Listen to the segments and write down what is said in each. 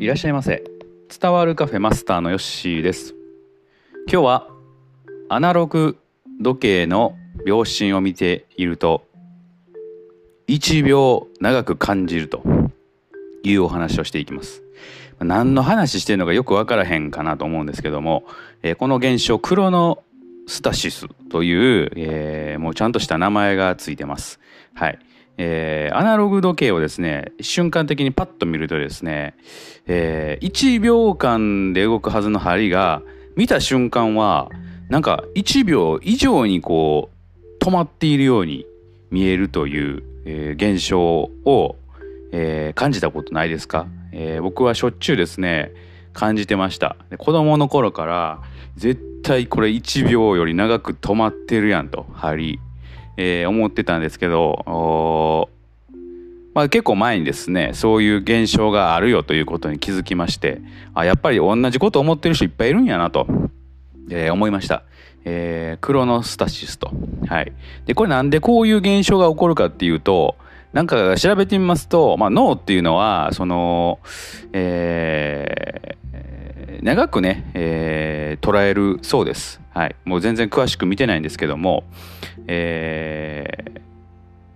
いらっしゃいませ。伝わるカフェマスターのヨッシーです。今日はアナログ時計の秒針を見ていると1秒長く感じるというお話をしていきます。何の話してるのかよく分からへんかなと思うんですけども、えー、この現象クロノスタシスという、えー、もうちゃんとした名前がついてます。はい。えー、アナログ時計をですね瞬間的にパッと見るとですね、えー、1秒間で動くはずの針が見た瞬間はなんか1秒以上にこう止まっているように見えるという、えー、現象を、えー、感じたことないですか、えー、僕はしょっちゅうですね感じてました。子供の頃から絶対これ1秒より長く止まってるやんと針。えー、思ってたんですけど、まあ、結構前にですねそういう現象があるよということに気づきましてあやっぱり同じこと思ってる人いっぱいいるんやなと、えー、思いました。えー、クロノスタシスと。はい。で、これなんでこういう現象が起こるかっていうと、なんか調べてみますと、まあ、脳っていうのは、その、えー、長くね、えー、捉えるそうです。はい。もう全然詳しく見てないんですけども、え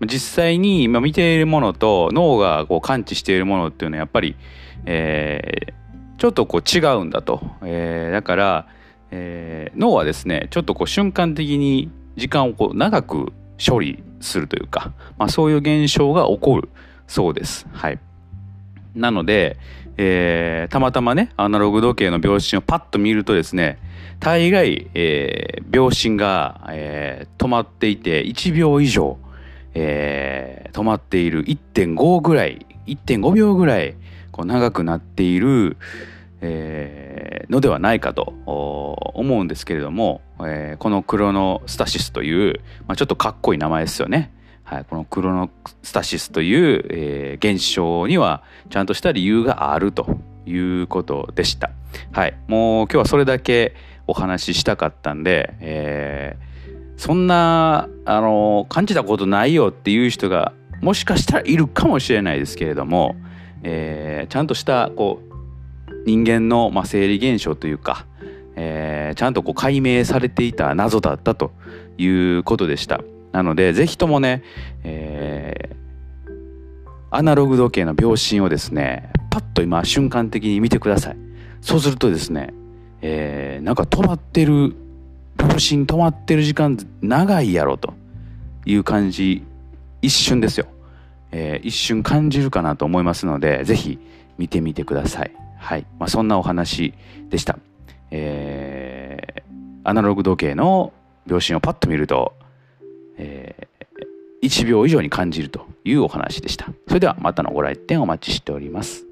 ー、実際に今見ているものと脳がこう感知しているものっていうのはやっぱり、えー、ちょっとこう違うんだと。えー、だから、えー、脳はですね、ちょっとこう瞬間的に時間をこう長く処理するというか、まあ、そういう現象が起こるそうです。はい。なので、えー、たまたまね、アナログ時計の秒針をパッと見るとですね、大概、えー、秒針が、えー、止まっていて、1秒以上、えー、止まっている1.5ぐらい、1.5秒ぐらい、こう長くなっている、えー、のではないかと思うんですけれども、えー、このクロノスタシスという、まあ、ちょっとかっこいい名前ですよね。はい、このクロノスタシスという、えー、現象にはちゃんとした理由があるということでした。はい、もう今日はそれだけお話ししたかったんで、えー、そんなあの感じたことないよっていう人がもしかしたらいるかもしれないですけれども、えー、ちゃんとしたこう人間の、まあ、生理現象というか、えー、ちゃんとこう解明されていた謎だったということでした。なので、ぜひともね、えー、アナログ時計の秒針をですね、パッと今瞬間的に見てください。そうするとですね、えー、なんか止まってる、秒針止まってる時間長いやろという感じ、一瞬ですよ。えー、一瞬感じるかなと思いますので、ぜひ見てみてください。はい。まあ、そんなお話でした。えー、アナログ時計の秒針をパッと見ると、えー、1秒以上に感じるというお話でした。それではまたのご来店お待ちしております。